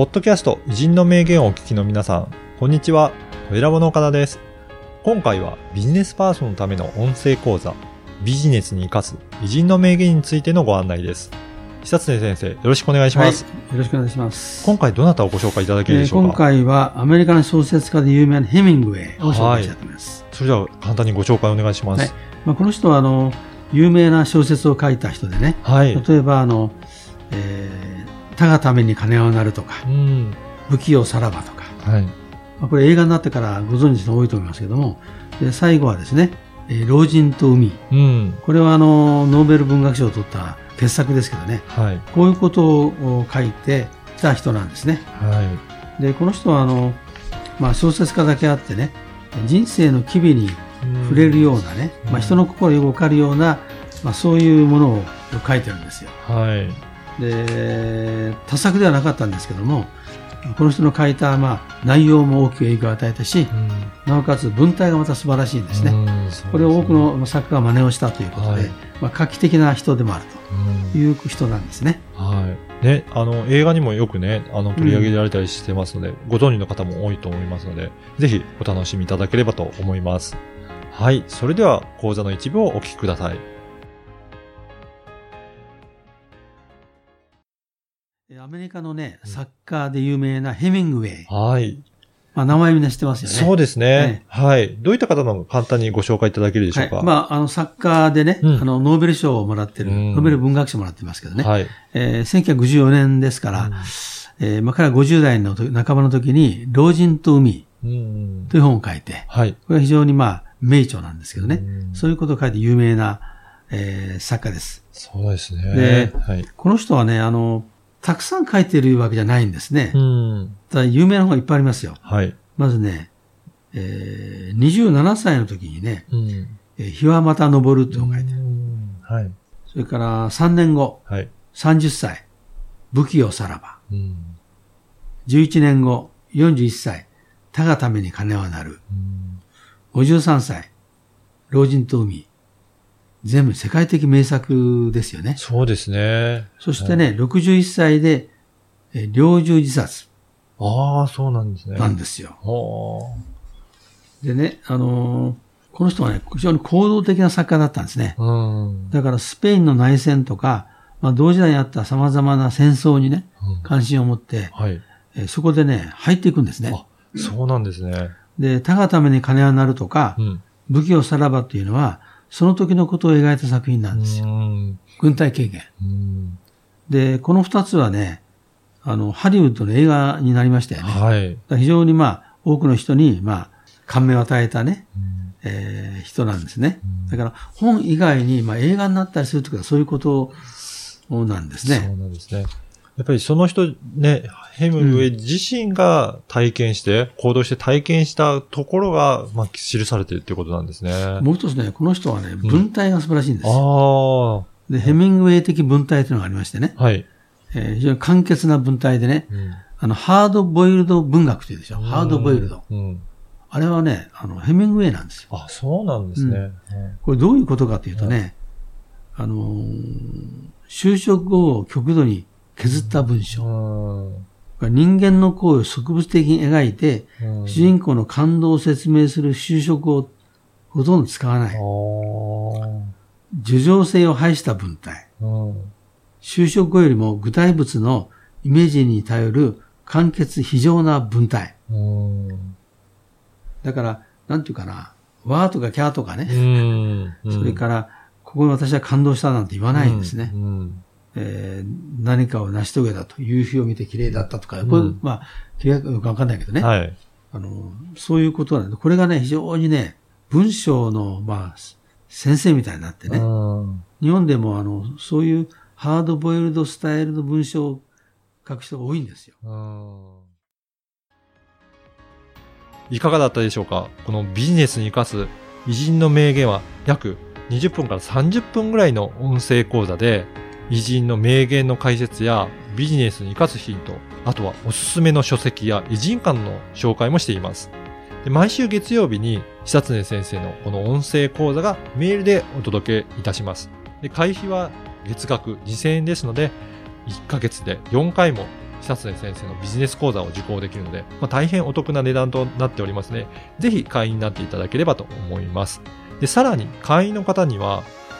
ポッドキャスト偉人の名言をお聞きの皆さん、こんにちは。トイラボの岡田です。今回はビジネスパーソンのための音声講座、ビジネスに生かす偉人の名言についてのご案内です。久常先生、よろしくお願いします。はい、よろしくお願いします。今回どなたをご紹介いただけるでしょうか、えー今回はアメリカの小説家で有名なヘミングウェイを紹介したいと思います。それでは簡単にご紹介お願いします。はいまあ、この人はあの有名な小説を書いた人でね、はい。例えばあの、えー他がために金をなるとか、うん。不器用さらばとか、はい。まあ、これ映画になってからご存知の人多いと思いますけども、で最後はですね、えー老人と海。うん。これはあのノーベル文学賞を取った傑作ですけどね、はい。こういうことを書いてきた人なんですね。はでこの人はあの、まあ、小説家だけあってね人生の機微にい。触れるようなね、うんまあ、人の心よくわかるような、まあ、そういうものを書いてるんですよはい。で多作ではなかったんですけどもこの人の書いた、まあ、内容も大きく影響を与えたしうんなおかつ文体がまた素晴らしいんですね、うんこれを多くの作家が真似をしたということで、はいまあ、画期的な人でもあるうんという人なんですねはい。ね、あの、映画にもよくね、あの、取り上げられたりしてますので、ご存知の方も多いと思いますので、ぜひお楽しみいただければと思います。はい。それでは、講座の一部をお聞きください。メリカのね作家で有名なヘミングウェイ、はい。まあ、名前みんな知ってますよねそうですね、はい。どういった方なのか簡単にご紹介いただけるでしょうか？はい、まあ、あの、作家でね、うんあの、ノーベル賞をもらってる、うんノーベル文学賞もらってますけどね、はい。えー1954年ですから、うんえーまあ、彼は50代の時半ばの時に、老人と海うん。という本を書いて、はい。これは非常にまあ、名著なんですけどね、うんそういうことを書いて有名な、えー作家です。そうですね。ではい。この人はね、あの、たくさん書いてるわけじゃないんですね。うん。ただ有名な本がいっぱいありますよ。はい。まずね、えー27歳の時にね、うん。えー日はまた昇るっていう本を書いてる。うんはい。それから3年後、はい。30歳、武器をさらば。うん。11年後、41歳、他がために金はなる。うん53歳、老人と海。全部世界的名作ですよね。そうですね。そしてね、61歳で、えー猟銃自殺ああ、そうなんですね。なんですよ。はでね、あのーこの人はね、非常に行動的な作家だったんですね。あ。うん。だからスペインの内戦とか、まあ、同時代にあった様々な戦争にね、うん関心を持って、はい。えーそこでね、入っていくんですね。あ、そうなんですね。で、他がために金はなるとか、うん。武器をさらばっていうのは、その時のことを描いた作品なんですよ。うん。軍隊経験。うんで、この二つはね、あの、ハリウッドの映画になりましたよね。はい。ら非常にまあ、多くの人に、まあ、感銘を与えたね、うんえー人なんですねうん。だから、本以外に、まあ、映画になったりするとか、そういうことなんですそうね。なんですね。やっぱりその人、ね、ヘムウェイ自身が体験して、行動して体験したところが、まあ、記されてるっていうことなんですね。あもう一つね、この人はね、文体が素晴らしいんですよ。あ。で、ヘミングウェイ的文体というのがありましてね、はい。えー非常に簡潔な文体でね、うんあの、ハードボイルド文学っていうでしょ。ハードボイルド。うん。あれはね、あの、ヘミングウェイなんですよ。あ、そうなんですね。うんこれどういうことかというとね、あのー就職後を極度に削った文章。うん。人間の行為を植物的に描いて、うん。主人公の感動を説明する就職をほとんど使わない。叙情性を排した文体。うん。就職後よりも具体物のイメージに頼る簡潔非常な文体。うん。だから、なんていうかな、わーとかキャーとかね、うん。それから、ここに私は感動したなんて言わないんですね。うんえー何かを成し遂げたと、夕日を見て綺麗だったとか、んこれ、まあ、綺麗かよくわかんないけどね。はい。あの、そういうことなんで、これがね、非常にね、文章の、まあ、先生みたいになってね、うん日本でも、あの、そういうハードボイルドスタイルの文章を書く人が多いんですよ。いかがだったでしょうか？このビジネスに生かす偉人の名言は約20分から30分ぐらいの音声講座で偉人の名言の解説やビジネスに生かすヒント、あとはおすすめの書籍や偉人館の紹介もしています。で毎週月曜日に久常先生のこの音声講座がメールでお届けいたします。で会費は月額2000円ですので、1ヶ月で4回も久常先生のビジネス講座を受講できるので、まあ、大変お得な値段となっておりますね。ぜひ会員になっていただければと思います。で、さらに会員の方には、